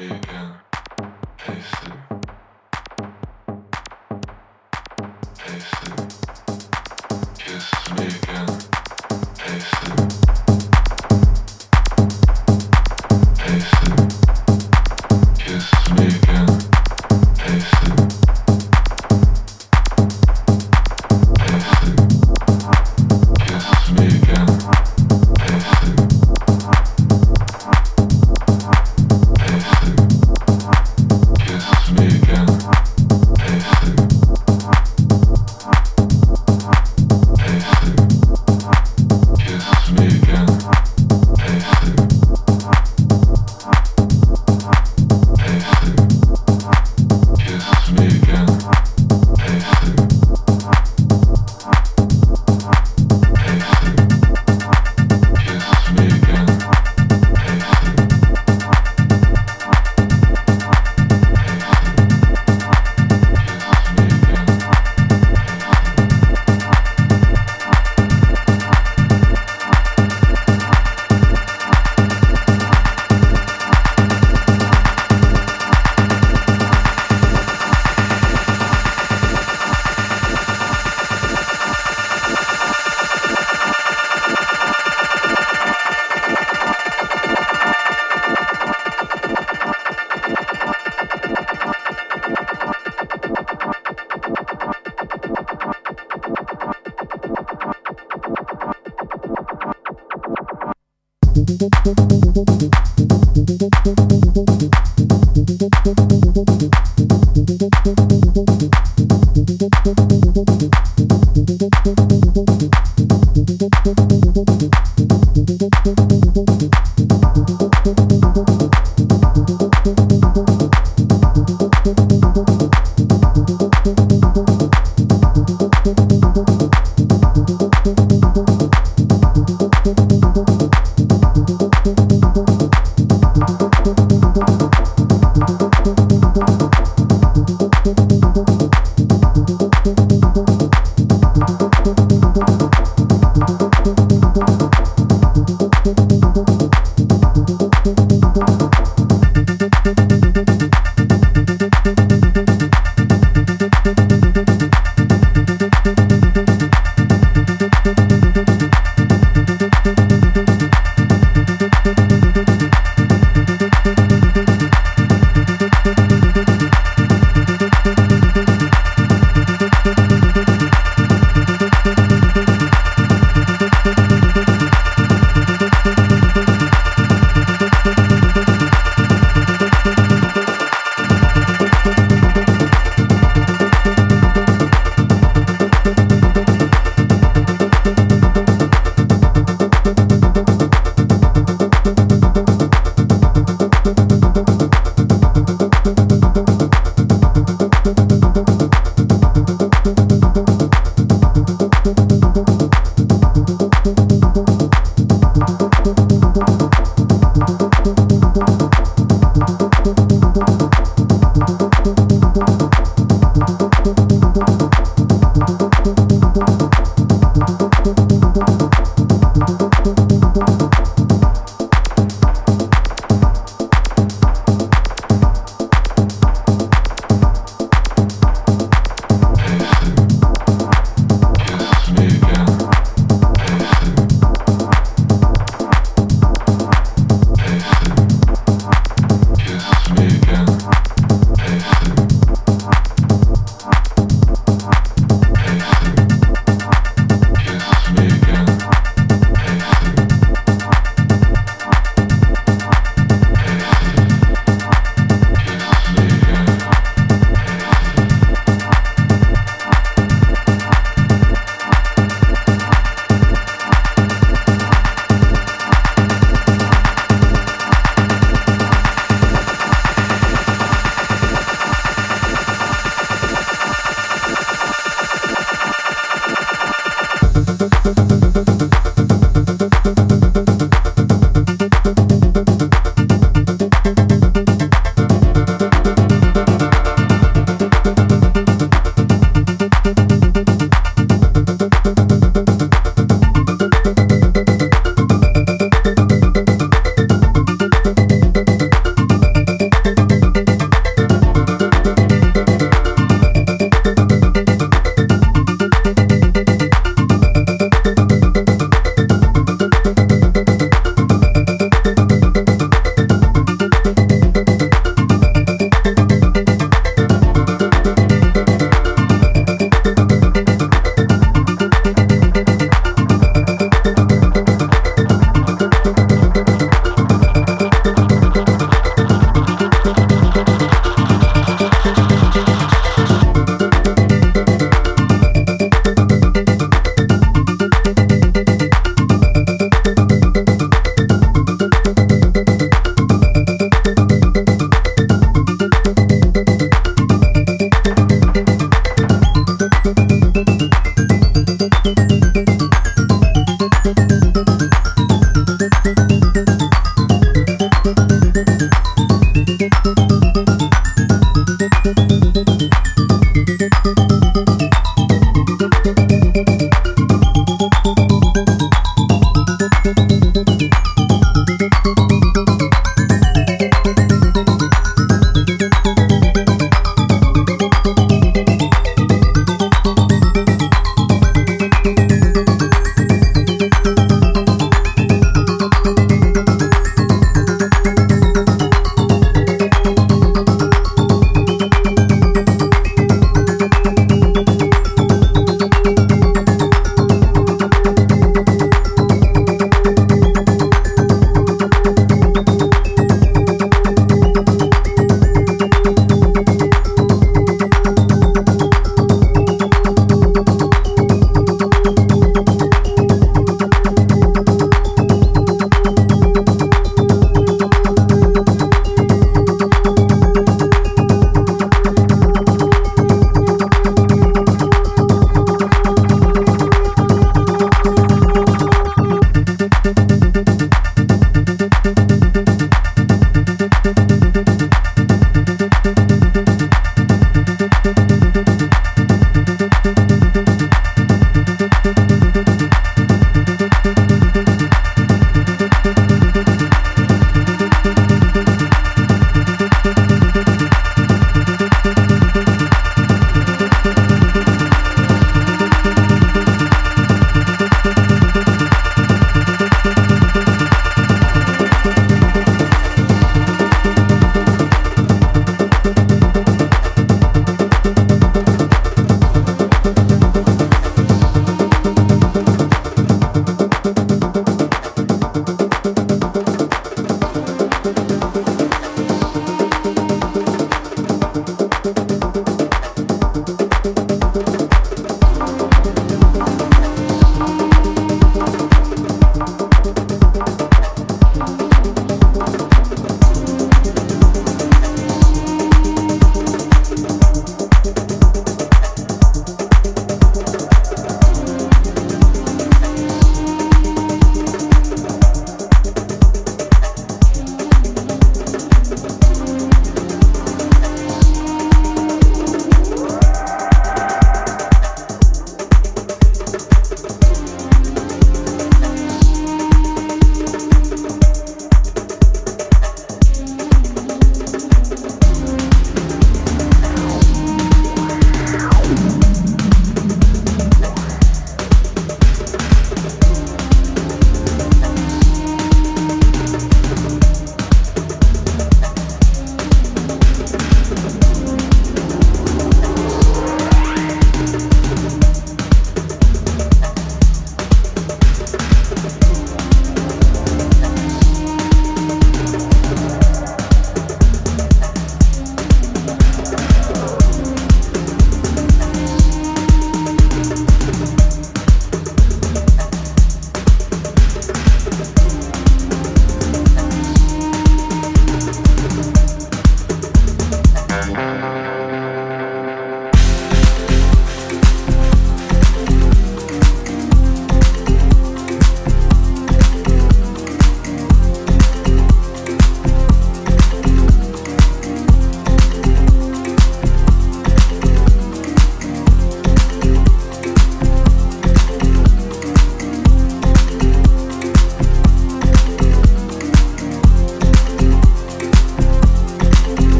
American.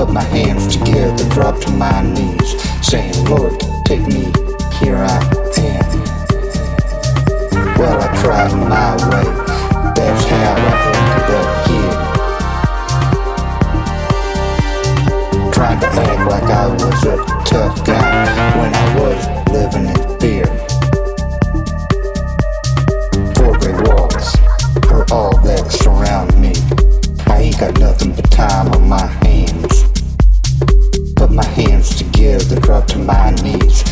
Put my hands together, drop to my knees, saying, Lord, take me, here I am. Well, I tried my way, that's how I ended up here. Trying to act like I was a tough guy when I was living in fear. Four gray walls are all that surround me. I ain't got nothing but time on my here's the grub to my needs.